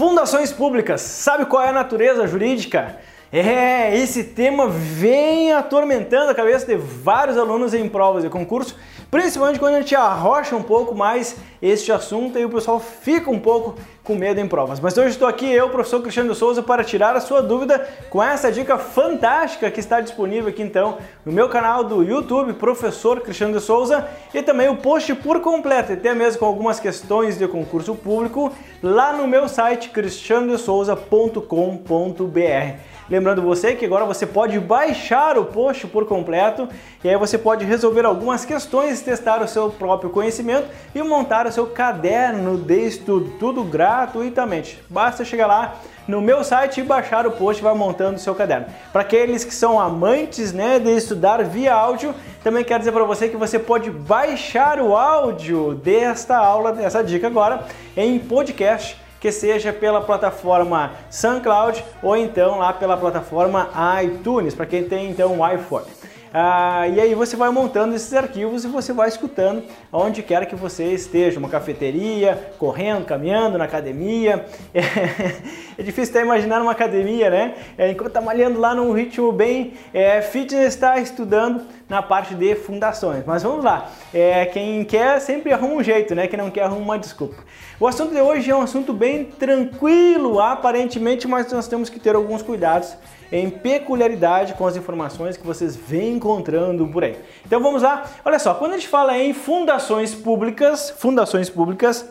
Fundações públicas, sabe qual é a natureza jurídica? É, esse tema vem atormentando a cabeça de vários alunos em provas de concurso, principalmente quando a gente arrocha um pouco mais este assunto e o pessoal fica um pouco com medo em provas. Mas hoje estou aqui, eu, professor Cristiano Souza, para tirar a sua dúvida com essa dica fantástica que está disponível aqui então no meu canal do YouTube, Professor Cristiano de Souza, e também o post por completo, até mesmo com algumas questões de concurso público, lá no meu site cristianodesouza.com.br. Lembrando você que agora você pode baixar o post por completo e aí você pode resolver algumas questões, testar o seu próprio conhecimento e montar o seu caderno de estudo, tudo gratuitamente. Basta chegar lá no meu site e baixar o post vai montando o seu caderno. Para aqueles que são amantes né, de estudar via áudio, também quero dizer para você que você pode baixar o áudio desta aula, dessa dica agora, em podcast que seja pela plataforma SoundCloud ou então lá pela plataforma iTunes, para quem tem então um iPhone. Ah, e aí você vai montando esses arquivos e você vai escutando onde quer que você esteja, uma cafeteria, correndo, caminhando, na academia. É, é difícil até imaginar uma academia, né? É, enquanto está malhando lá num ritmo bem é, fitness, está estudando na parte de fundações. Mas vamos lá, é, quem quer sempre arruma um jeito, né? Quem não quer arruma uma desculpa. O assunto de hoje é um assunto bem tranquilo, aparentemente, mas nós temos que ter alguns cuidados em peculiaridade com as informações que vocês vêm encontrando por aí. Então vamos lá. Olha só, quando a gente fala em fundações públicas, fundações públicas,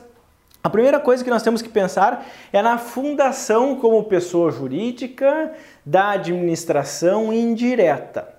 a primeira coisa que nós temos que pensar é na fundação como pessoa jurídica da administração indireta.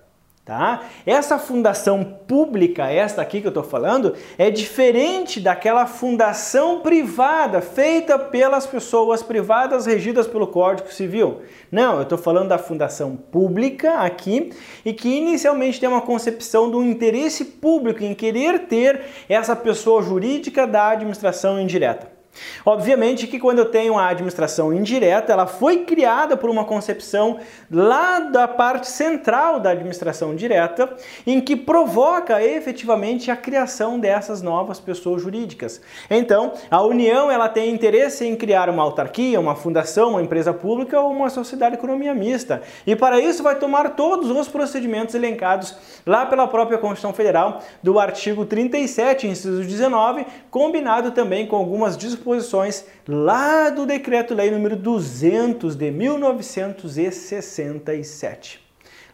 Tá? Essa fundação pública, esta aqui que eu estou falando, é diferente daquela fundação privada feita pelas pessoas privadas regidas pelo Código Civil. Não, eu estou falando da fundação pública aqui e que inicialmente tem uma concepção do interesse público em querer ter essa pessoa jurídica da administração indireta. Obviamente que quando eu tenho a administração indireta, ela foi criada por uma concepção lá da parte central da administração direta, em que provoca efetivamente a criação dessas novas pessoas jurídicas. Então, a União ela tem interesse em criar uma autarquia, uma fundação, uma empresa pública ou uma sociedade de economia mista. E para isso vai tomar todos os procedimentos elencados lá pela própria Constituição Federal do artigo 37, inciso 19, combinado também com algumas disposições disposições lá do Decreto-Lei número 200 de 1967.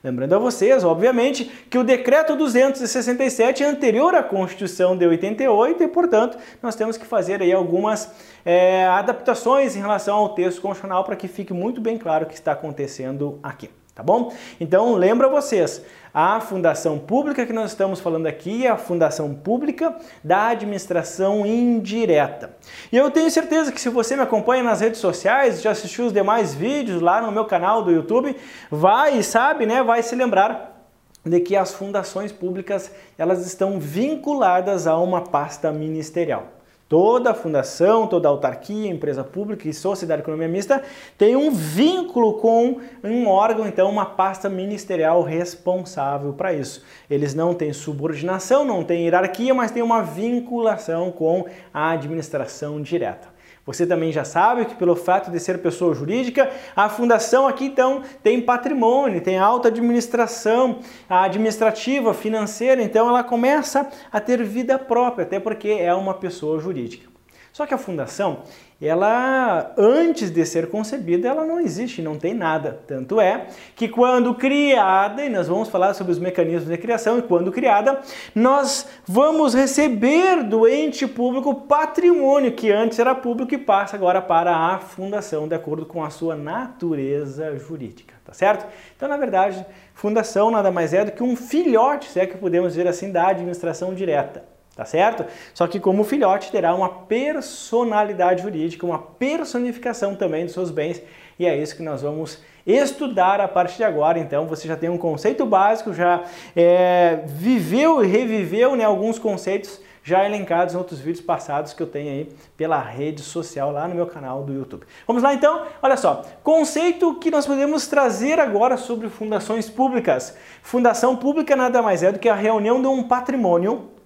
Lembrando a vocês, obviamente, que o Decreto 267 é anterior à Constituição de 88 e, portanto, nós temos que fazer aí algumas é, adaptações em relação ao texto constitucional para que fique muito bem claro o que está acontecendo aqui tá bom? Então lembra vocês, a fundação pública que nós estamos falando aqui é a fundação pública da administração indireta. E eu tenho certeza que se você me acompanha nas redes sociais, já assistiu os demais vídeos lá no meu canal do YouTube, vai e sabe, né, vai se lembrar de que as fundações públicas elas estão vinculadas a uma pasta ministerial. Toda fundação, toda autarquia, empresa pública e sociedade de economia mista tem um vínculo com um órgão, então uma pasta ministerial responsável para isso. Eles não têm subordinação, não têm hierarquia, mas têm uma vinculação com a administração direta. Você também já sabe que pelo fato de ser pessoa jurídica, a fundação aqui então tem patrimônio, tem alta administração administrativa, financeira, então ela começa a ter vida própria, até porque é uma pessoa jurídica. Só que a fundação, ela antes de ser concebida, ela não existe, não tem nada. Tanto é que quando criada, e nós vamos falar sobre os mecanismos de criação, e quando criada, nós vamos receber do ente público patrimônio que antes era público e passa agora para a fundação, de acordo com a sua natureza jurídica, tá certo? Então, na verdade, fundação nada mais é do que um filhote, se é que podemos dizer assim, da administração direta tá certo? Só que como filhote terá uma personalidade jurídica, uma personificação também dos seus bens, e é isso que nós vamos estudar a partir de agora. Então você já tem um conceito básico, já é, viveu e reviveu né, alguns conceitos já elencados em outros vídeos passados que eu tenho aí pela rede social lá no meu canal do YouTube. Vamos lá então? Olha só, conceito que nós podemos trazer agora sobre fundações públicas. Fundação pública nada mais é do que a reunião de um patrimônio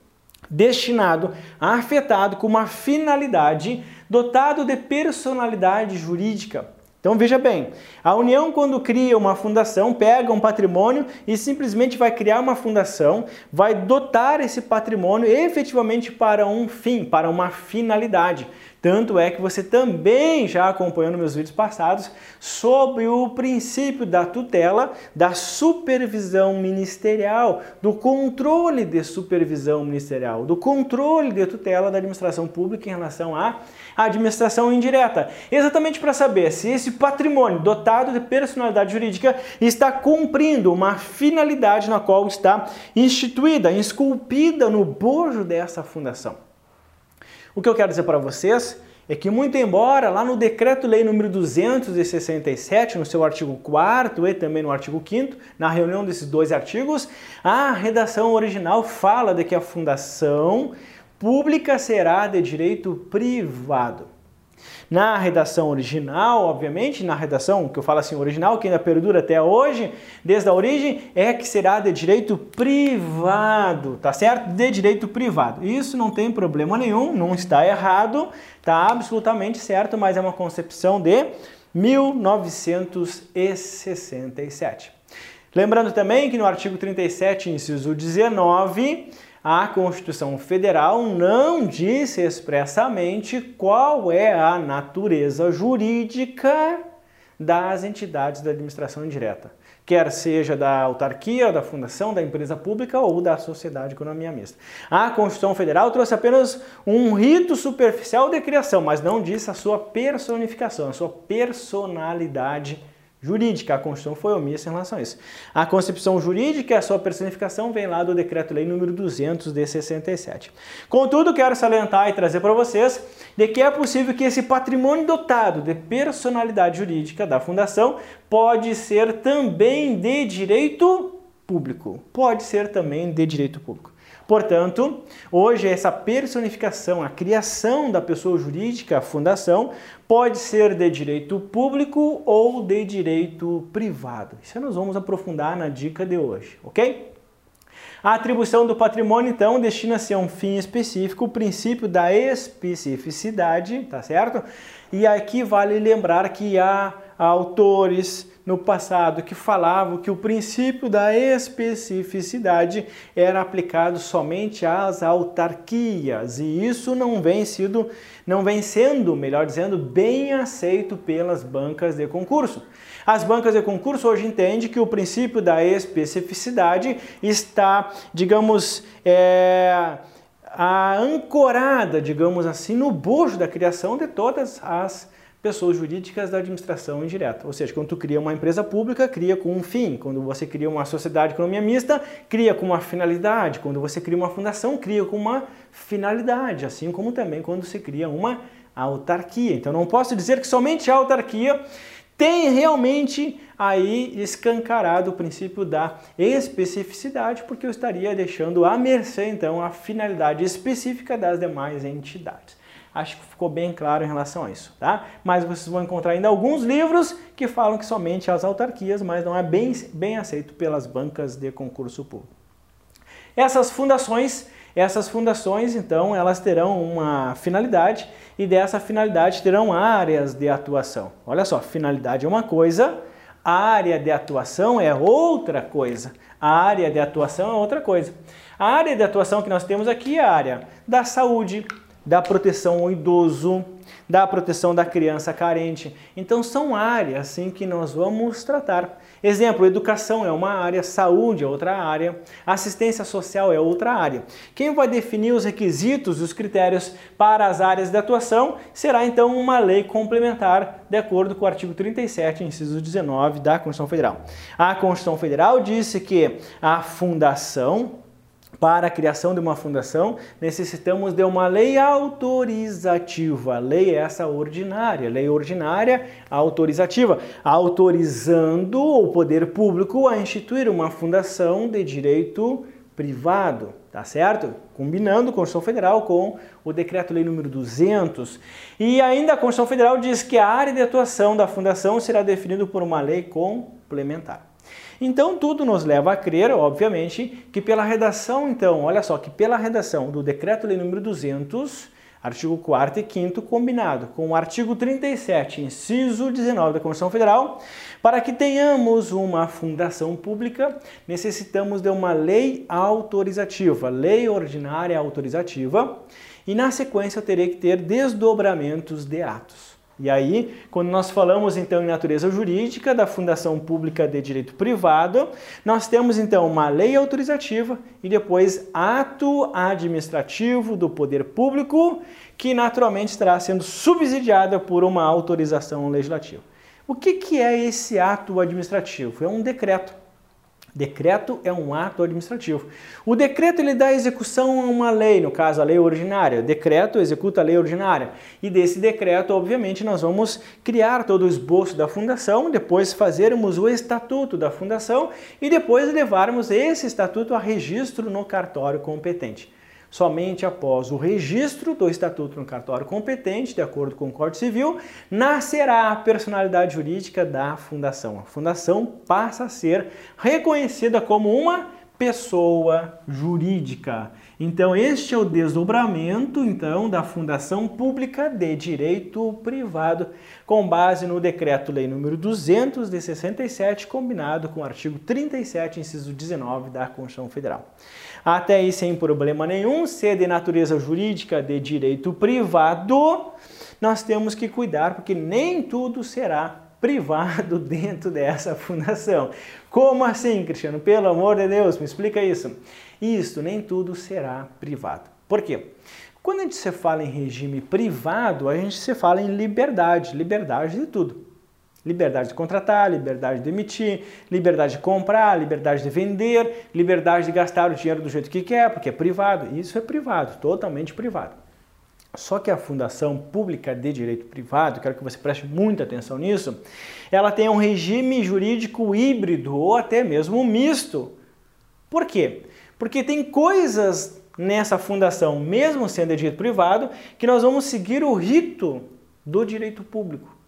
destinado, afetado com uma finalidade, dotado de personalidade jurídica. Então veja bem, a União quando cria uma fundação, pega um patrimônio e simplesmente vai criar uma fundação, vai dotar esse patrimônio efetivamente para um fim, para uma finalidade. Tanto é que você também já acompanhou nos meus vídeos passados sobre o princípio da tutela, da supervisão ministerial, do controle de supervisão ministerial, do controle de tutela da administração pública em relação à administração indireta. Exatamente para saber se esse patrimônio dotado de personalidade jurídica está cumprindo uma finalidade na qual está instituída, esculpida no bojo dessa fundação. O que eu quero dizer para vocês é que, muito embora lá no Decreto-Lei número 267, no seu artigo 4 e também no artigo 5 na reunião desses dois artigos, a redação original fala de que a fundação pública será de direito privado. Na redação original, obviamente, na redação que eu falo assim, original, que ainda perdura até hoje, desde a origem, é que será de direito privado, tá certo? De direito privado. Isso não tem problema nenhum, não está errado, tá absolutamente certo, mas é uma concepção de 1967. Lembrando também que no artigo 37, inciso 19, a Constituição Federal não disse expressamente qual é a natureza jurídica das entidades da administração indireta, quer seja da autarquia, da fundação, da empresa pública ou da sociedade de economia mista. A Constituição Federal trouxe apenas um rito superficial de criação, mas não disse a sua personificação, a sua personalidade jurídica. A Constituição foi omissa em relação a isso. A concepção jurídica, a sua personificação, vem lá do Decreto-Lei número 200 de 67. Contudo, quero salientar e trazer para vocês de que é possível que esse patrimônio dotado de personalidade jurídica da Fundação pode ser também de direito público. Pode ser também de direito público. Portanto, hoje essa personificação, a criação da pessoa jurídica, a fundação, pode ser de direito público ou de direito privado. Isso nós vamos aprofundar na dica de hoje, ok? A atribuição do patrimônio, então, destina-se a um fim específico, o princípio da especificidade, tá certo? E aqui vale lembrar que há autores no passado que falavam que o princípio da especificidade era aplicado somente às autarquias e isso não vem sido não vem sendo, melhor dizendo, bem aceito pelas bancas de concurso. As bancas de concurso hoje entendem que o princípio da especificidade está, digamos, é, a ancorada, digamos assim, no bojo da criação de todas as pessoas jurídicas da administração indireta. Ou seja, quando tu cria uma empresa pública, cria com um fim. Quando você cria uma sociedade de economia mista, cria com uma finalidade. Quando você cria uma fundação, cria com uma finalidade. Assim como também quando se cria uma autarquia. Então não posso dizer que somente a autarquia tem realmente aí escancarado o princípio da especificidade, porque eu estaria deixando à mercê então a finalidade específica das demais entidades. Acho que ficou bem claro em relação a isso, tá? Mas vocês vão encontrar ainda alguns livros que falam que somente as autarquias, mas não é bem, bem aceito pelas bancas de concurso público. Essas fundações, essas fundações, então, elas terão uma finalidade e dessa finalidade terão áreas de atuação. Olha só, finalidade é uma coisa, área de atuação é outra coisa. A área de atuação é outra coisa. A área de atuação que nós temos aqui é a área da saúde, da proteção ao idoso, da proteção da criança carente. Então são áreas assim que nós vamos tratar. Exemplo, educação é uma área, saúde é outra área, assistência social é outra área. Quem vai definir os requisitos e os critérios para as áreas de atuação será então uma lei complementar, de acordo com o artigo 37, inciso 19 da Constituição Federal. A Constituição Federal disse que a fundação para a criação de uma fundação, necessitamos de uma lei autorizativa. Lei essa ordinária, lei ordinária autorizativa, autorizando o poder público a instituir uma fundação de direito privado. tá certo? Combinando a Constituição Federal com o Decreto-Lei número 200. E ainda a Constituição Federal diz que a área de atuação da fundação será definida por uma lei complementar. Então tudo nos leva a crer, obviamente, que pela redação, então, olha só, que pela redação do Decreto-Lei número 200, artigo 4 e 5 combinado com o artigo 37, inciso 19 da Constituição Federal, para que tenhamos uma fundação pública, necessitamos de uma lei autorizativa, lei ordinária autorizativa, e na sequência eu terei que ter desdobramentos de atos. E aí, quando nós falamos então em natureza jurídica da Fundação Pública de Direito Privado, nós temos então uma lei autorizativa e depois ato administrativo do poder público, que naturalmente estará sendo subsidiada por uma autorização legislativa. O que, que é esse ato administrativo? É um decreto Decreto é um ato administrativo. O decreto ele dá execução a uma lei, no caso a lei ordinária. O decreto executa a lei ordinária. E desse decreto, obviamente, nós vamos criar todo o esboço da fundação, depois fazermos o estatuto da fundação e depois levarmos esse estatuto a registro no cartório competente. Somente após o registro do estatuto no cartório competente, de acordo com o Código Civil, nascerá a personalidade jurídica da fundação. A fundação passa a ser reconhecida como uma pessoa jurídica. Então, este é o desdobramento então da Fundação Pública de Direito Privado, com base no Decreto-Lei número 200 de 67, combinado com o artigo 37, inciso 19 da Constituição Federal. Até aí sem problema nenhum, se é de natureza jurídica de direito privado, nós temos que cuidar porque nem tudo será privado dentro dessa fundação. Como assim, Cristiano? Pelo amor de Deus, me explica isso. Isso, nem tudo será privado. Por quê? Quando a gente se fala em regime privado, a gente se fala em liberdade, liberdade de tudo. Liberdade de contratar, liberdade de emitir, liberdade de comprar, liberdade de vender, liberdade de gastar o dinheiro do jeito que quer, porque é privado. Isso é privado, totalmente privado. Só que a Fundação Pública de Direito Privado, quero que você preste muita atenção nisso, ela tem um regime jurídico híbrido ou até mesmo misto. Por quê? Porque tem coisas nessa fundação, mesmo sendo de direito privado, que nós vamos seguir o rito do direito público.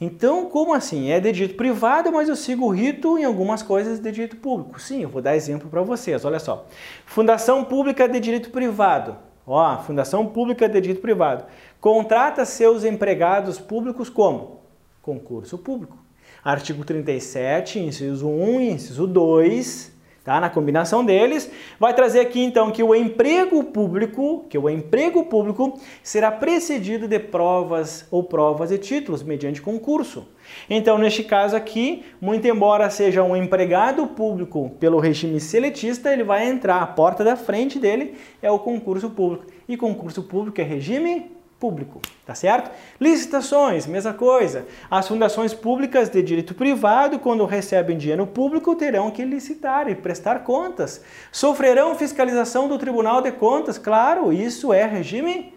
Então, como assim? É de direito privado, mas eu sigo o rito em algumas coisas de direito público. Sim, eu vou dar exemplo para vocês. Olha só. Fundação Pública de Direito Privado. Ó, Fundação Pública de Direito Privado. Contrata seus empregados públicos como? Concurso público. Artigo 37, inciso 1 e inciso 2, tá? Na combinação deles, vai trazer aqui então que o emprego público, que o emprego público será precedido de provas ou provas e títulos mediante concurso. Então, neste caso aqui, muito embora seja um empregado público pelo regime seletista, ele vai entrar, a porta da frente dele é o concurso público. E concurso público é regime público, tá certo? Licitações, mesma coisa. As fundações públicas de direito privado, quando recebem dinheiro público, terão que licitar e prestar contas. Sofrerão fiscalização do Tribunal de Contas, claro, isso é regime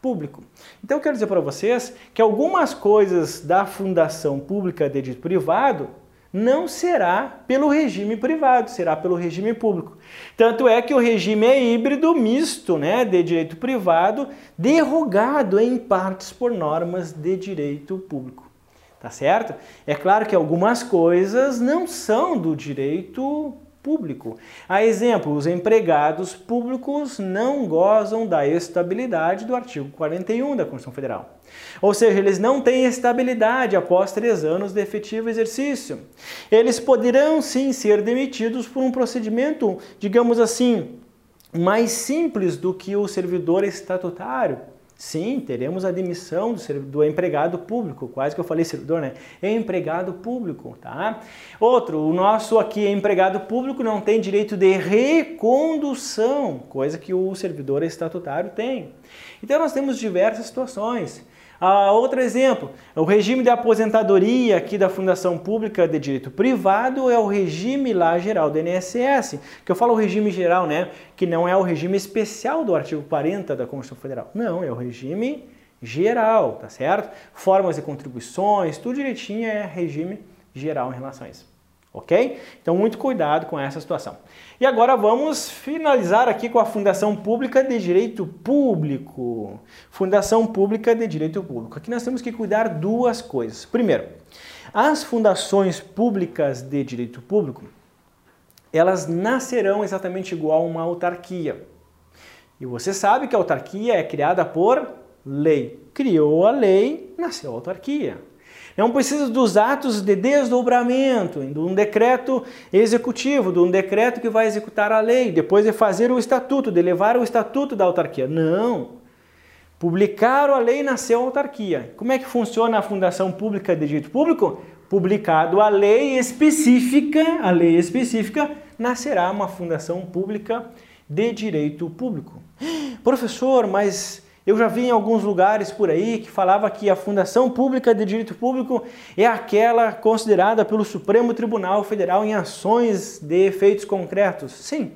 público. Então quero dizer para vocês que algumas coisas da fundação pública de direito privado não será pelo regime privado, será pelo regime público. Tanto é que o regime é híbrido misto, né, de direito privado, derrogado em partes por normas de direito público. Tá certo? É claro que algumas coisas não são do direito público. A exemplo, os empregados públicos não gozam da estabilidade do artigo 41 da Constituição Federal. Ou seja, eles não têm estabilidade após três anos de efetivo exercício. Eles poderão sim ser demitidos por um procedimento, digamos assim, mais simples do que o servidor estatutário. Sim, teremos a demissão do, do, empregado público, quase que eu falei servidor, né? Empregado público, tá? Outro, o nosso aqui empregado público não tem direito de recondução, coisa que o servidor estatutário tem. Então nós temos diversas situações. Ah, outro exemplo, o regime de aposentadoria aqui da Fundação Pública de Direito Privado é o regime lá geral do INSS, que eu falo regime geral, né, que não é o regime especial do artigo 40 da Constituição Federal. Não, é o regime geral, tá certo? Formas de contribuições, tudo direitinho é regime geral em relação a isso. Ok? Então, muito cuidado com essa situação. E agora vamos finalizar aqui com a Fundação Pública de Direito Público. Fundação Pública de Direito Público. Aqui nós temos que cuidar duas coisas. Primeiro, as fundações públicas de direito público, elas nascerão exatamente igual a uma autarquia. E você sabe que a autarquia é criada por lei. Criou a lei, nasceu a autarquia. Não precisa dos atos de desdobramento, de um decreto executivo, de um decreto que vai executar a lei, depois de fazer o estatuto, de levar o estatuto da autarquia. Não. Publicaram a lei, nasceu a autarquia. Como é que funciona a Fundação Pública de Direito Público? Publicado a lei específica, a lei específica, nascerá uma fundação pública de direito público. Professor, mas eu já vi em alguns lugares por aí que falava que a Fundação Pública de Direito Público é aquela considerada pelo Supremo Tribunal Federal em ações de efeitos concretos. Sim,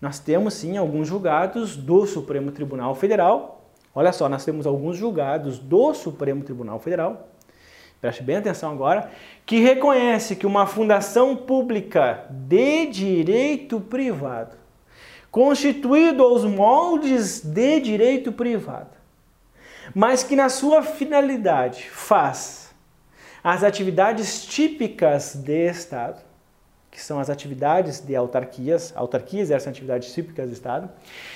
nós temos sim alguns julgados do Supremo Tribunal Federal. Olha só, nós temos alguns julgados do Supremo Tribunal Federal. Preste bem atenção agora, que reconhece que uma fundação pública de direito privado constituído aos moldes de direito privado, mas que na sua finalidade faz as atividades típicas de Estado, que são as atividades de autarquias, autarquias exercem atividades típicas do Estado.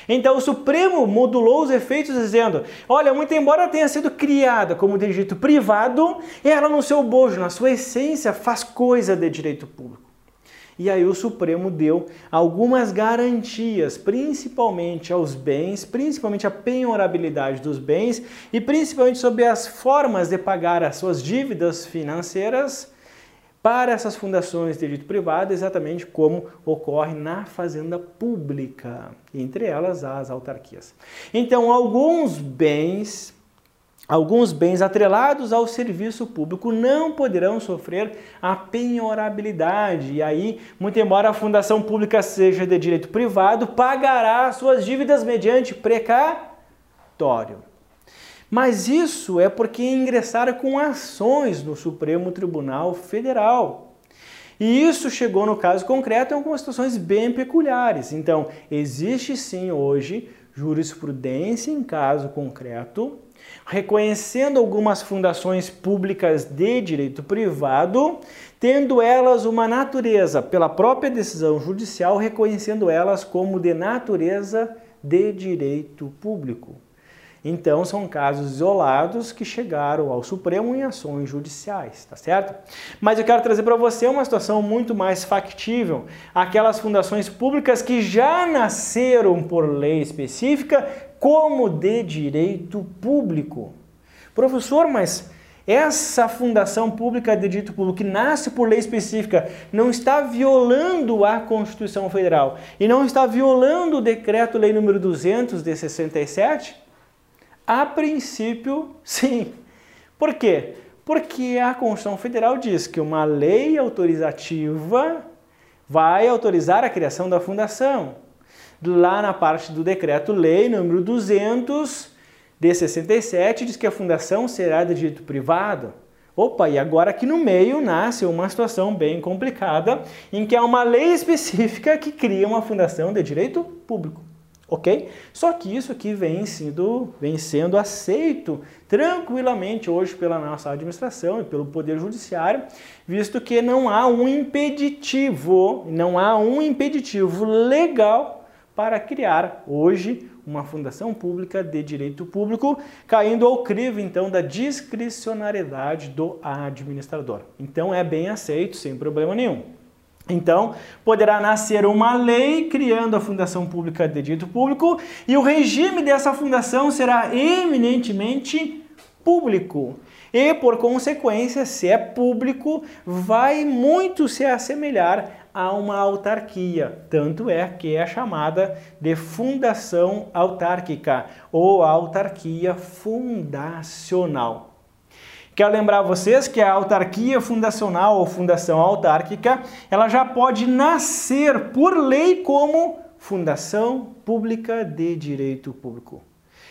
Então o Supremo modulou os efeitos dizendo: olha, muito embora tenha sido criada como de direito privado, ela no seu bojo, na sua essência, faz coisa de direito público. E aí o Supremo deu algumas garantias, principalmente aos bens, principalmente a penhorabilidade dos bens e principalmente sobre as formas de pagar as suas dívidas financeiras para essas fundações de direito privado, exatamente como ocorre na fazenda pública, entre elas as autarquias. Então, alguns bens Alguns bens atrelados ao serviço público não poderão sofrer a penhorabilidade. E aí, muito embora a fundação pública seja de direito privado, pagará suas dívidas mediante precatório. Mas isso é porque ingressaram com ações no Supremo Tribunal Federal. E isso chegou no caso concreto em algumas situações bem peculiares. Então, existe sim hoje jurisprudência em caso concreto reconhecendo algumas fundações públicas de direito privado, tendo elas uma natureza, pela própria decisão judicial, reconhecendo elas como de natureza de direito público. Então, são casos isolados que chegaram ao Supremo em ações judiciais, tá certo? Mas eu quero trazer para você uma situação muito mais factível. Aquelas fundações públicas que já nasceram por lei específica como de direito público. Professor, mas essa fundação pública de direito público que nasce por lei específica não está violando a Constituição Federal e não está violando o decreto-lei número 200 de 67? A princípio, sim. Por quê? Porque a Constituição Federal diz que uma lei autorizativa vai autorizar a criação da fundação. Lá na parte do decreto-lei número 200 de 67 diz que a fundação será de direito privado. Opa, e agora aqui no meio nasce uma situação bem complicada em que há uma lei específica que cria uma fundação de direito público ok? Só que isso aqui vem sendo, vem sendo aceito tranquilamente hoje pela nossa administração e pelo Poder Judiciário, visto que não há um impeditivo, não há um impeditivo legal para criar hoje uma fundação pública de direito público, caindo ao crivo então da discricionariedade do administrador. Então é bem aceito, sem problema nenhum. Então, poderá nascer uma lei criando a fundação pública de dito público e o regime dessa fundação será eminentemente público. E, por consequência, se é público, vai muito se assemelhar a uma autarquia. Tanto é que é chamada de fundação autárquica ou autarquia fundacional. Quero lembrar vocês que a autarquia fundacional ou fundação autárquica, ela já pode nascer por lei como fundação pública de direito público.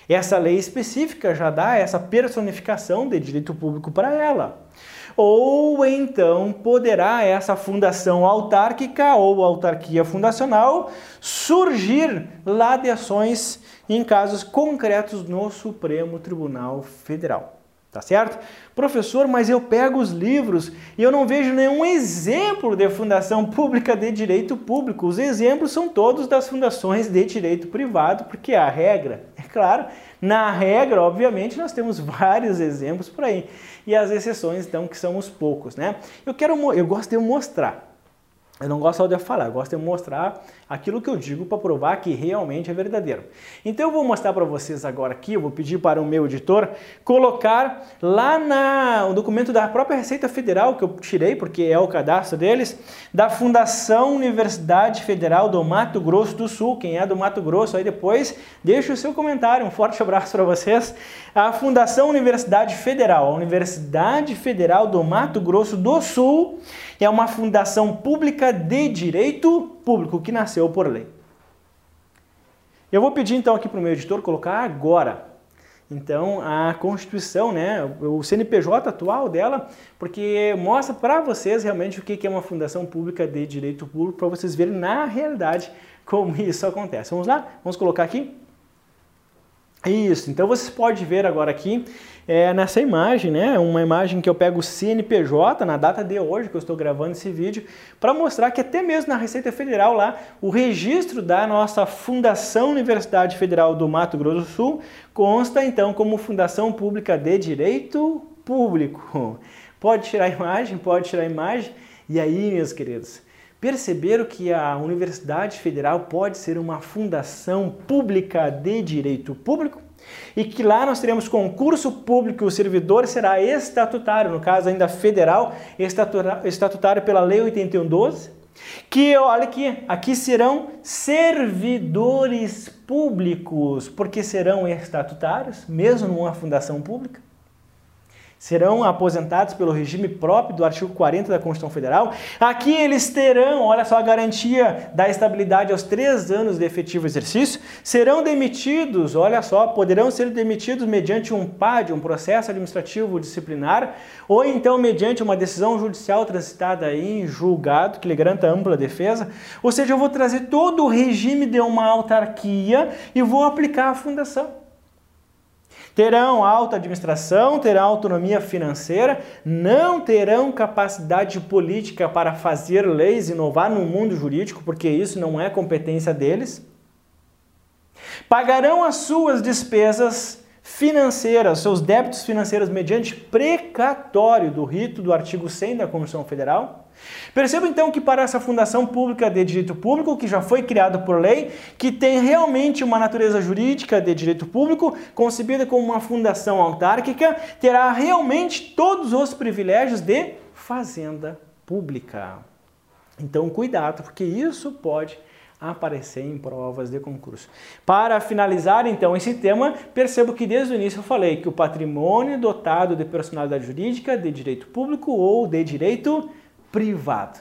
Essa lei específica já dá essa personificação de direito público para ela. Ou então poderá essa fundação autárquica ou autarquia fundacional surgir lá de ações em casos concretos no Supremo Tribunal Federal. Tá certo? Professor, mas eu pego os livros e eu não vejo nenhum exemplo de fundação pública de direito público. Os exemplos são todos das fundações de direito privado, porque a regra, é claro, na regra, obviamente, nós temos vários exemplos por aí. E as exceções, então, que são os poucos, né? Eu quero eu gosto de mostrar eu não gosto só de falar, eu gosto de mostrar aquilo que eu digo para provar que realmente é verdadeiro. Então eu vou mostrar para vocês agora aqui, eu vou pedir para o meu editor colocar lá na, o documento da própria Receita Federal que eu tirei, porque é o cadastro deles, da Fundação Universidade Federal do Mato Grosso do Sul. Quem é do Mato Grosso aí depois, deixa o seu comentário. Um forte abraço para vocês. A Fundação Universidade Federal, a Universidade Federal do Mato Grosso do Sul é uma fundação pública de direito público que nasceu por lei. Eu vou pedir então aqui para o meu editor colocar agora. Então, a Constituição, né, o CNPJ atual dela, porque mostra para vocês realmente o que é uma fundação pública de direito público, para vocês verem na realidade como isso acontece. Vamos lá? Vamos colocar aqui? Isso, então vocês podem ver agora aqui é, nessa imagem, né? Uma imagem que eu pego o CNPJ na data de hoje que eu estou gravando esse vídeo, para mostrar que até mesmo na Receita Federal lá, o registro da nossa Fundação Universidade Federal do Mato Grosso do Sul consta então como Fundação Pública de Direito Público. Pode tirar a imagem, pode tirar a imagem. E aí, meus queridos, perceberam que a Universidade Federal pode ser uma fundação pública de direito público? E que lá nós teremos concurso público, o servidor será estatutário, no caso ainda federal, estatutário pela Lei 8112, que olha aqui, aqui serão servidores públicos, porque serão estatutários, mesmo numa fundação pública serão aposentados pelo regime próprio do artigo 40 da Constituição Federal. Aqui eles terão, olha só, a garantia da estabilidade aos três anos de efetivo exercício. Serão demitidos, olha só, poderão ser demitidos mediante um PAD, um processo administrativo disciplinar, ou então mediante uma decisão judicial transitada em julgado, que lhe garanta ampla defesa. Ou seja, eu vou trazer todo o regime de uma autarquia e vou aplicar a fundação. Terão alta administração, terão autonomia financeira, não terão capacidade política para fazer leis, inovar no mundo jurídico, porque isso não é competência deles. Pagarão as suas despesas financeiras, seus débitos financeiros mediante precatório do rito do artigo 100 da Constituição Federal Perceba então que para essa fundação pública de direito público, que já foi criada por lei, que tem realmente uma natureza jurídica de direito público, concebida como uma fundação autárquica, terá realmente todos os privilégios de fazenda pública. Então, cuidado, porque isso pode aparecer em provas de concurso. Para finalizar então esse tema, percebo que desde o início eu falei que o patrimônio dotado de personalidade jurídica, de direito público ou de direito privado.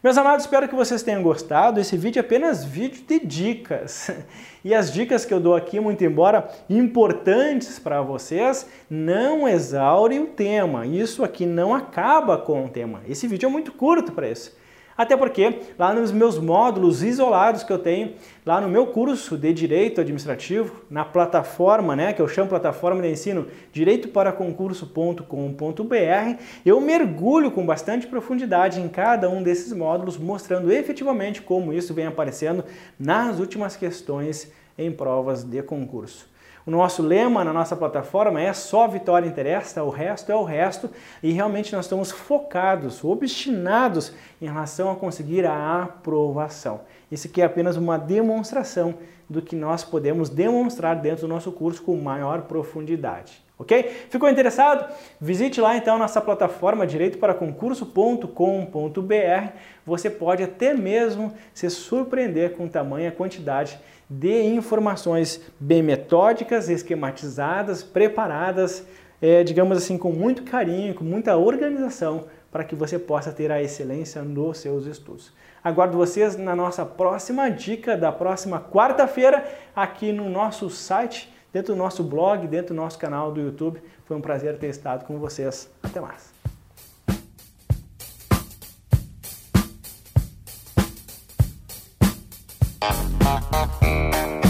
Meus amados, espero que vocês tenham gostado. Esse vídeo é apenas vídeo de dicas. E as dicas que eu dou aqui, muito embora importantes para vocês, não exaurem o tema. Isso aqui não acaba com o tema. Esse vídeo é muito curto para isso. Até porque lá nos meus módulos isolados que eu tenho, lá no meu curso de Direito Administrativo, na plataforma, né, que eu chamo plataforma de ensino direitoparaconcurso.com.br, eu mergulho com bastante profundidade em cada um desses módulos, mostrando efetivamente como isso vem aparecendo nas últimas questões em provas de concurso. O nosso lema na nossa plataforma é só vitória interessa, o resto é o resto, e realmente nós estamos focados, obstinados em relação a conseguir a aprovação. Isso aqui é apenas uma demonstração do que nós podemos demonstrar dentro do nosso curso com maior profundidade. Ok? Ficou interessado? Visite lá então nossa plataforma direitoparaconcurso.com.br. Você pode até mesmo se surpreender com tamanha quantidade de informações bem metódicas, esquematizadas, preparadas, é, digamos assim, com muito carinho, com muita organização, para que você possa ter a excelência nos seus estudos. Aguardo vocês na nossa próxima dica da próxima quarta-feira aqui no nosso site, dentro do nosso blog, dentro do nosso canal do YouTube. Foi um prazer ter estado com vocês. Até mais. Thank you.